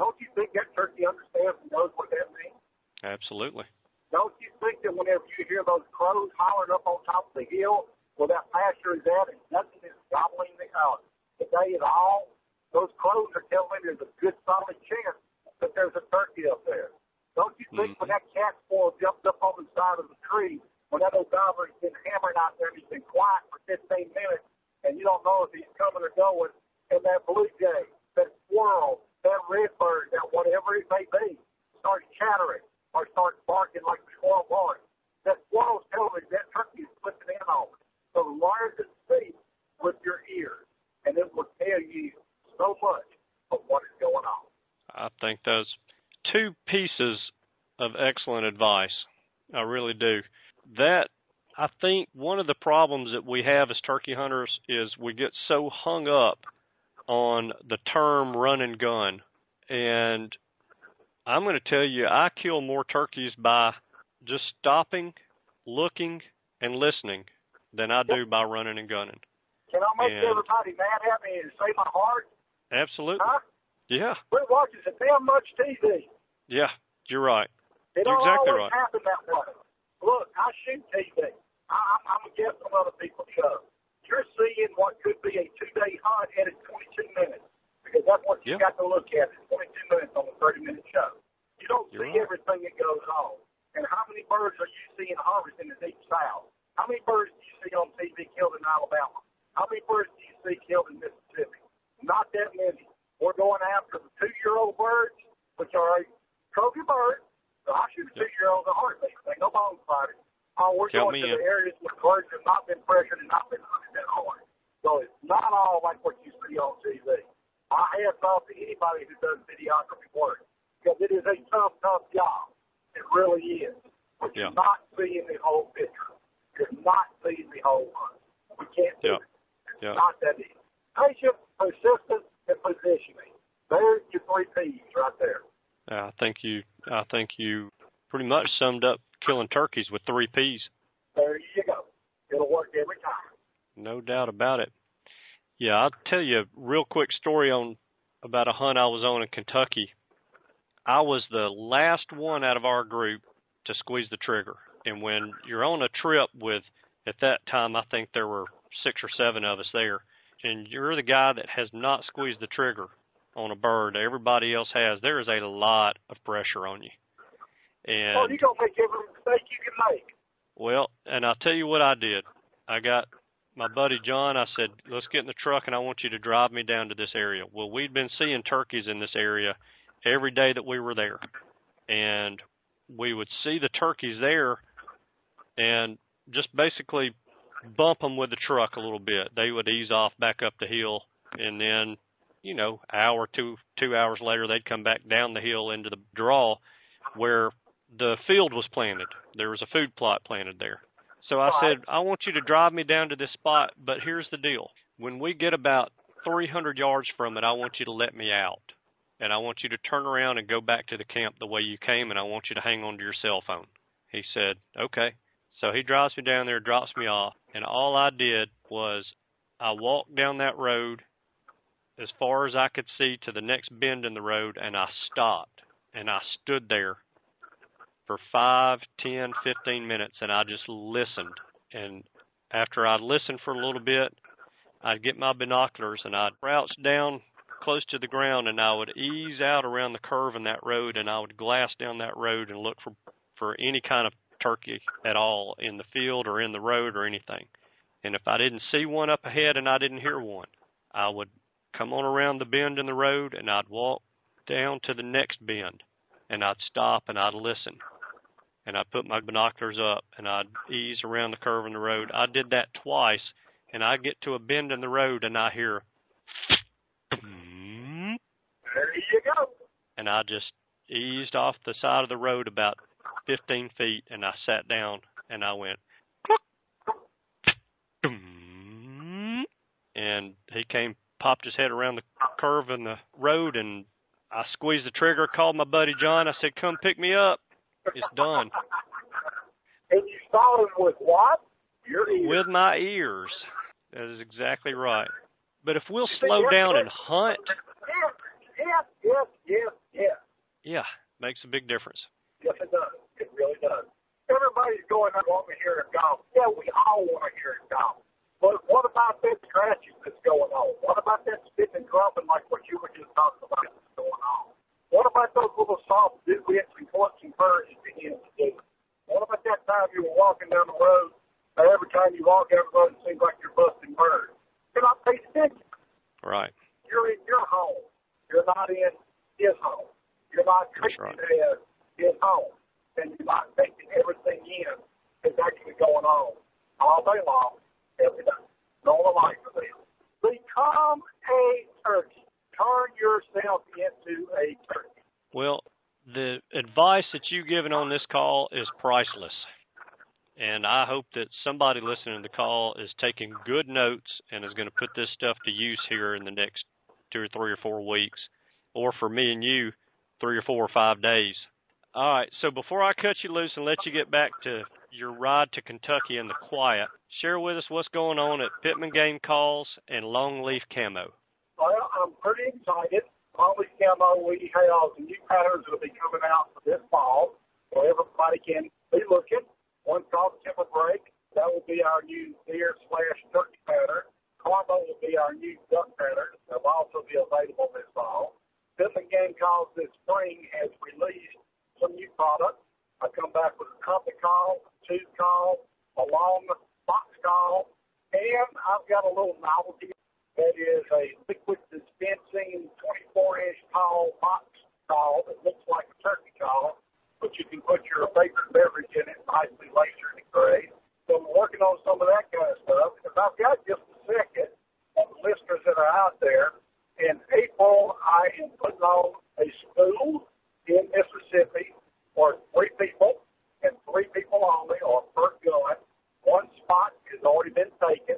don't you think that turkey understands and knows what that means? Absolutely. Don't you think that whenever you hear those crows hollering up on top of the hill where that pasture is at and nothing is gobbling the, uh, the day at all, those crows are telling me there's a good solid chance that there's a turkey up there. Don't you think when that cat spoil jumped up on the side of the tree, when that old gobbler's been hammering out there and he's been quiet for 15 minutes and you don't know if he's coming or going, and that blue jay, that squirrel, that redbird, that whatever it may be, starts chattering or starts barking like the squirrel barks. That squirrel's telling me that turkey is slipping in on it. Learn to see with your ears, and it will tell you so much of what is going on. I think those two pieces of excellent advice. I really do. That I think one of the problems that we have as turkey hunters is we get so hung up on the term run and gun. And I'm going to tell you, I kill more turkeys by just stopping, looking, and listening than I do by running and gunning. Can I make And- everybody mad at me and say my heart? Absolutely. Huh? Yeah. Quit watching so damn much TV. Yeah. You're right. It You're exactly always right. happen that way. Look, I shoot TV. I, I'm, I'm a guest on other people's shows. You're seeing what could be a two-day hunt and it's 22 minutes because that's what you Yeah. got to look at. It's 22 minutes on a 30-minute show. You don't You're see right. everything that goes on. And how many birds are you seeing harvesting in the deep south? How many birds do you see on TV killed in Alabama? How many birds do you see killed in Mississippi? Not that many. We're going after the two-year-old birds, which are a trophy bird. So I shoot a two-year-old in a heartbeat. Ain't no bones fighting. Oh, we're Count going to the areas where birds have not been pressured and not been hunted that hard. So it's not all like what you see on TV. I hats off to anybody who does videography work because it is a tough, tough job. It really is. But Yeah. you're not seeing the whole picture. You're not seeing the whole hunt. We can't do Yeah. it. It's Yeah. not that easy. Patience, persistence, and positioning. There's your three P's right there. I think you I think you pretty much summed up killing turkeys with three P's. There you go. It'll work every time. No doubt about it. Yeah, I'll tell you a real quick story on about a hunt I was on in Kentucky. I was the last one out of our group to squeeze the trigger. And when you're on a trip with at that time I think there were six or seven of us there, and you're the guy that has not squeezed the trigger on a bird, everybody else has, there is a lot of pressure on you. And oh, you're going to make every mistake you can make. well, and I'll tell you what I did. I got my buddy John, I said, let's get in the truck and I want you to drive me down to this area. Well, we'd been seeing turkeys in this area every day that we were there. And we would see the turkeys there and just basically bump them with the truck a little bit. They would ease off back up the hill, and then, you know, hour two two hours later, they'd come back down the hill into the draw, where the field was planted. There was a food plot planted there. So I said, I want you to drive me down to this spot, but here's the deal. When we get about 300 yards from it, I want you to let me out. And I want you to turn around and go back to the camp the way you came, and I want you to hang on to your cell phone. He said, Okay. So he drives me down there, drops me off, and all I did was I walked down that road as far as I could see to the next bend in the road, and I stopped and I stood there for five, ten, fifteen minutes, and I just listened. And after I'd listened for a little bit, I'd get my binoculars and I'd crouch down close to the ground, and I would ease out around the curve in that road, and I would glass down that road and look for for any kind of turkey at all in the field or in the road or anything. And if I didn't see one up ahead and I didn't hear one, I would come on around the bend in the road and I'd walk down to the next bend and I'd stop and I'd listen. And I'd put my binoculars up and I'd ease around the curve in the road. I did that twice and I get to a bend in the road and I hear mm-hmm. There you go. and I just eased off the side of the road about 15 feet and I sat down and I went and he came popped his head around the curve in the road and I squeezed the trigger, called my buddy John. I said, "Come pick me up. It's done." And you saw him with what? Your ears. With my ears. That is exactly right. But if we'll slow down and hunt, Yes, yes, yes, yes, yes. yeah, makes a big difference. Yes, it does. It really does. Everybody's going, I want to hear it golf. Yeah, we all want to hear it golf. But what about that scratching that's going on? What about that spitting and drumming like what you were just talking about that's going on? What about those little soft bits and clumps and birds you begin to do? What about that time you were walking down the road, and every time you walk down the road, it seems like you're busting birds? You're not paying attention. Right. You're in your home. You're not in his home. You're not That's treating right. it as his home. And you're not taking everything in that's actually going on all day long, every day. No life of it. Become a turkey. Turn yourself into a turkey. Well, the advice that you've given on this call is priceless. And I hope that somebody listening to the call is taking good notes and is going to put this stuff to use here in the next two or three or four weeks, or for me and you, three or four or five days. All right, so before I cut you loose and let you get back to your ride to Kentucky in the quiet, share with us what's going on at Pittman Game Calls and Longleaf Camo. Well, I'm pretty excited. Molly Camo, we have the new patterns that will be coming out this fall, so everybody can be looking. One's called Timber Break. That will be our new deer slash turkey pattern. Carbo will be our new duck pattern. They'll also be available this fall. Pittman Game Calls this spring has released some new products. I come back with a trumpet call, tooth call, a long box call, and I've got a little novelty that is a liquid dispensing 24 inch tall box call that looks like a turkey call, but you can put your favorite beverage in it, nicely lasered and gray. So I'm working on some of that kind of stuff. If I've got just a second on the listeners that are out there, in April I am putting on a school in Mississippi for three people and three people only or per gun. One spot has already been taken.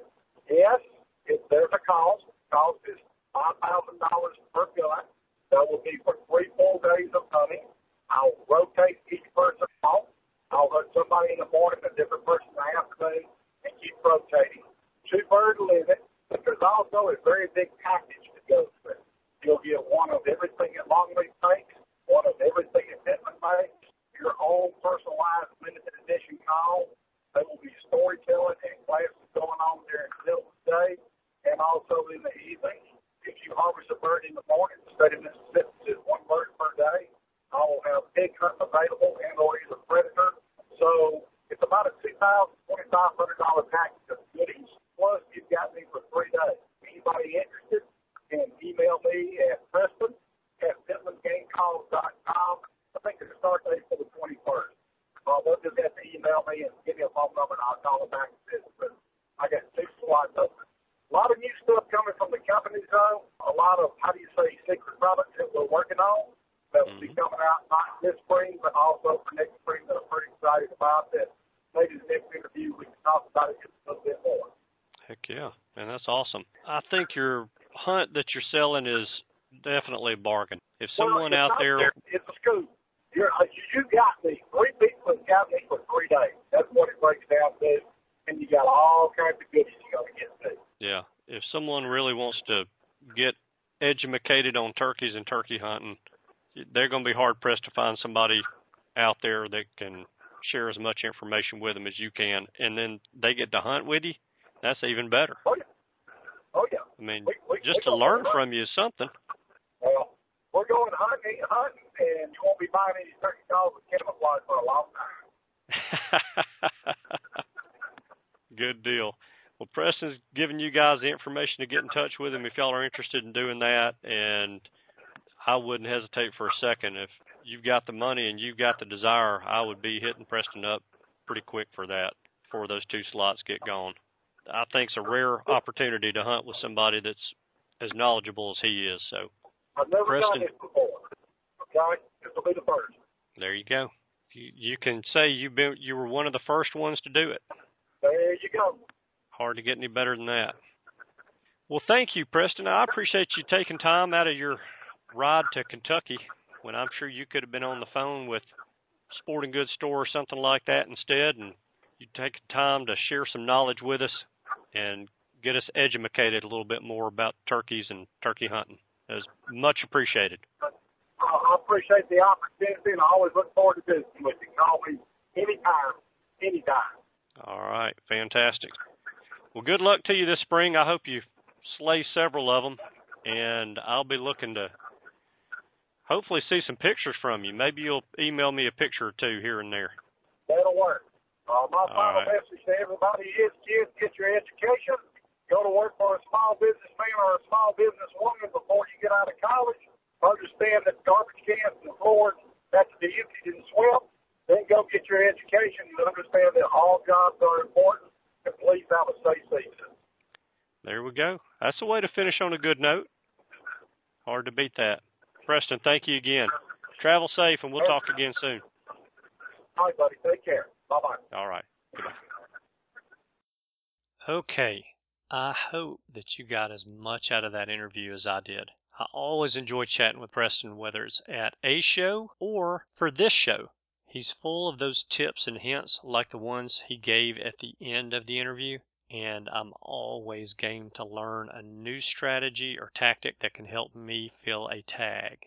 Yes, if there's a cost, the cost is five thousand dollars per gun. That will be for three full days of hunting. I'll rotate each person off. I'll let somebody in the morning, a different person in the afternoon, and keep rotating. Two bird limit, but there's also a very big package that goes with it. You'll get one of everything that Longleaf makes, one of everything that Pittman makes, your own personalized limited edition call. There will be storytelling and classes going on during the middle of the day and also in the evening. If you harvest a bird in the morning, the state of Mississippi is one bird per day. I will have egg hunt available and or either predator. So it's about a two thousand twenty five hundred dollar package of goodies. Plus you've got me for three days. Anybody interested can email me at Preston at PittmanGameCalls.com. I think the start date for the twenty first. Uh, they'll just have to email me and give me a phone number and I'll call them back and visit. But wide open. A lot of new stuff coming from the company zone. A lot of, how do you say, secret products that we're working on that will be Mhm. coming out not this spring, but also for next spring that I'm pretty excited about that maybe the next interview we can talk about it just a little bit more. Heck yeah, man, that's awesome. I think your hunt that you're selling is definitely a bargain. If someone well, out it's not there, it's a scoop. You're, uh, you, you got me. Three people have got me for three days. That's what it breaks down to. And you got all kinds of goodies you're going to get to. yeah, if someone really wants to get educated on turkeys and turkey hunting, they're going to be hard pressed to find somebody out there that can share as much information with them as you can, and then they get to hunt with you. That's even better. Oh, yeah. Oh, yeah. I mean, We, we, just to learn from you is something. Well, we're going hunting, hunting, and you won't be buying any turkey calls with camouflage for a long time. Good deal. Well, Preston's giving you guys the information to get in touch with him if y'all are interested in doing that, and I wouldn't hesitate for a second. If you've got the money and you've got the desire, I would be hitting Preston up pretty quick for that before those two slots get gone. I think it's a rare opportunity to hunt with somebody that's as knowledgeable as he is. So I've never Preston. done this before. Okay? This will be the first. there you go. You, you can say you've been you were one of the first ones to do it. There you go. Hard to get any better than that. Well, thank you, Preston. I appreciate you taking time out of your ride to Kentucky when I'm sure you could have been on the phone with sporting goods store or something like that instead, and you take time to share some knowledge with us and get us educated a little bit more about turkeys and turkey hunting. It was much appreciated. I appreciate the opportunity, and I always look forward to visiting with you. Call me anytime, anytime. All right, fantastic. Well, good luck to you this spring. I hope you slay several of them, and I'll be looking to hopefully see some pictures from you. Maybe you'll email me a picture or two here and there. That'll work. Uh, my final right. message to everybody is, kids, get your education. Go to work for a small businessman or a small business woman before you get out of college. Understand that garbage cans and floors, that's to be emptied and swept. Then go get your education and understand that all jobs are important. And please have a safe season. There we go. That's a way to finish on a good note. Hard to beat that. Preston, thank you again. Travel safe, and we'll talk again soon. All right, buddy. Take care. Bye bye. All right. Goodbye. Okay, I hope that you got as much out of that interview as I did. I always enjoy chatting with Preston, whether it's at a show or for this show. He's full of those tips and hints like the ones he gave at the end of the interview, and I'm always game to learn a new strategy or tactic that can help me fill a tag.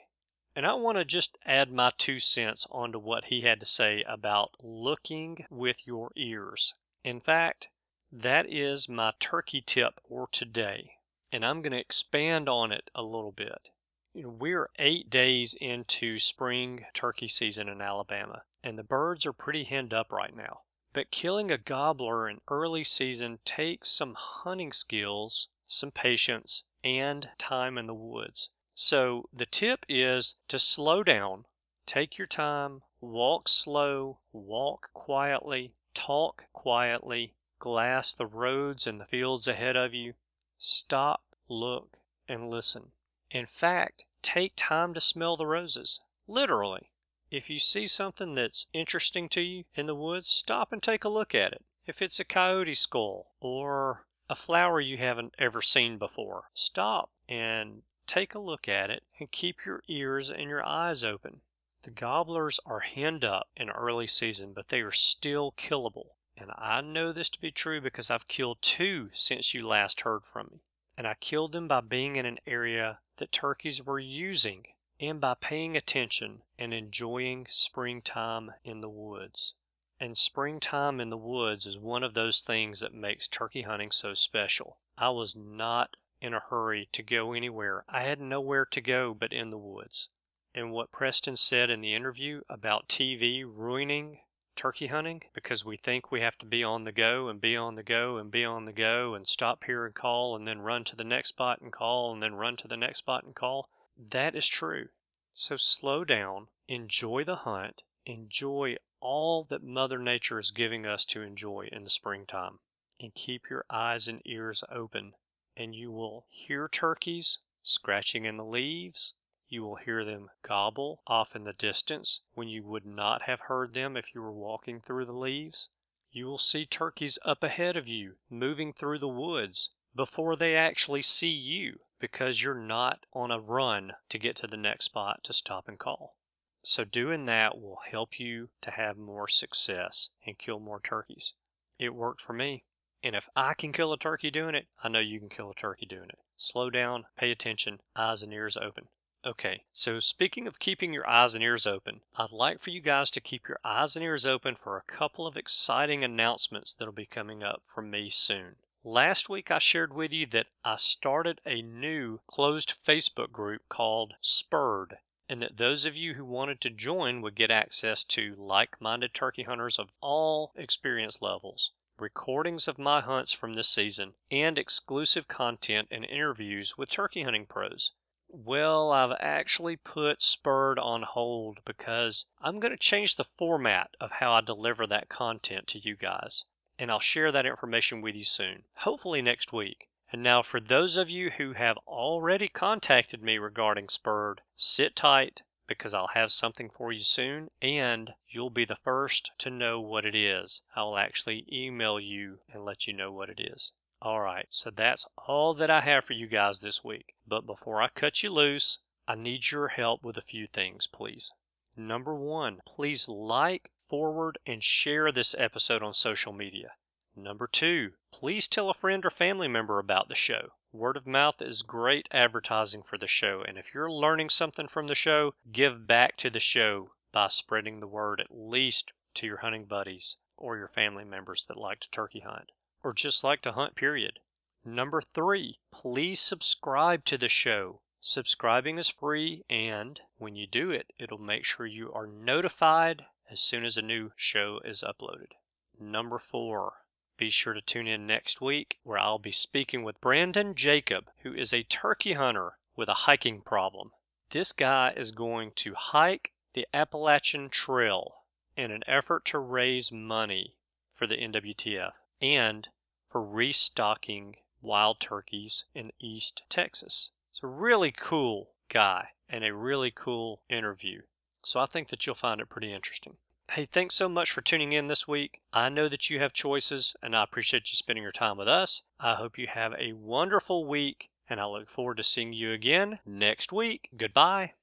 And I want to just add my two cents onto what he had to say about looking with your ears. In fact, that is my turkey tip for today, and I'm going to expand on it a little bit. You know, we're eight days into spring turkey season in Alabama, and the birds are pretty henned up right now. But killing a gobbler in early season takes some hunting skills, some patience, and time in the woods. So the tip is to slow down, take your time, walk slow, walk quietly, talk quietly, glass the roads and the fields ahead of you. Stop, look, and listen. In fact, take time to smell the roses. Literally. If you see something that's interesting to you in the woods, stop and take a look at it. If it's a coyote skull or a flower you haven't ever seen before, stop and take a look at it and keep your ears and your eyes open. The gobblers are henned up in early season, but they are still killable. And I know this to be true because I've killed two since you last heard from me. And I killed them by being in an area that turkeys were using and by paying attention and enjoying springtime in the woods. And springtime in the woods is one of those things that makes turkey hunting so special. I was not in a hurry to go anywhere. I had nowhere to go but in the woods. And what Preston said in the interview about TV ruining turkey hunting because we think we have to be on the go and be on the go and be on the go and stop here and call and then run to the next spot and call and then run to the next spot and call. That is true. So slow down, enjoy the hunt, enjoy all that Mother Nature is giving us to enjoy in the springtime. and keep your eyes and ears open, and you will hear turkeys scratching in the leaves. You will hear them gobble off in the distance when you would not have heard them if you were walking through the leaves. You will see turkeys up ahead of you moving through the woods before they actually see you because you're not on a run to get to the next spot to stop and call. So, doing that will help you to have more success and kill more turkeys. It worked for me. And if I can kill a turkey doing it, I know you can kill a turkey doing it. Slow down, pay attention, eyes and ears open. Okay, so speaking of keeping your eyes and ears open, I'd like for you guys to keep your eyes and ears open for a couple of exciting announcements that'll be coming up from me soon. Last week I shared with you that I started a new closed Facebook group called Spurred, and that those of you who wanted to join would get access to like minded turkey hunters of all experience levels, recordings of my hunts from this season, and exclusive content and interviews with turkey hunting pros. Well, I've actually put Spurred on hold because I'm going to change the format of how I deliver that content to you guys and I'll share that information with you soon, hopefully next week. And now, for those of you who have already contacted me regarding Spurred, sit tight because I'll have something for you soon and you'll be the first to know what it is. I'll actually email you and let you know what it is. All right, so that's all that I have for you guys this week. But before I cut you loose, I need your help with a few things, please. Number one, please like, forward, and share this episode on social media. Number two, please tell a friend or family member about the show. Word of mouth is great advertising for the show, and if you're learning something from the show, give back to the show by spreading the word at least to your hunting buddies or your family members that like to turkey hunt or just like to hunt, period. Number three, please subscribe to the show. Subscribing is free, and when you do it, it'll make sure you are notified as soon as a new show is uploaded. Number four, be sure to tune in next week where I'll be speaking with Brandon Jacob, who is a turkey hunter with a hiking problem. This guy is going to hike the Appalachian Trail in an effort to raise money for the NWTF and for restocking wild turkeys in East Texas. It's a really cool guy and a really cool interview. So I think that you'll find it pretty interesting. Hey, thanks so much for tuning in this week. I know that you have choices, and I appreciate you spending your time with us. I hope you have a wonderful week, and I look forward to seeing you again next week. Goodbye.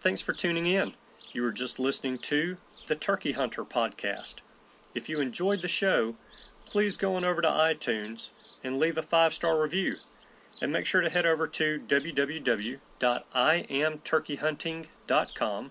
Thanks for tuning in. You were just listening to the Turkey Hunter podcast. If you enjoyed the show, please go on over to iTunes and leave a five star review. And make sure to head over to www.iamturkeyhunting.com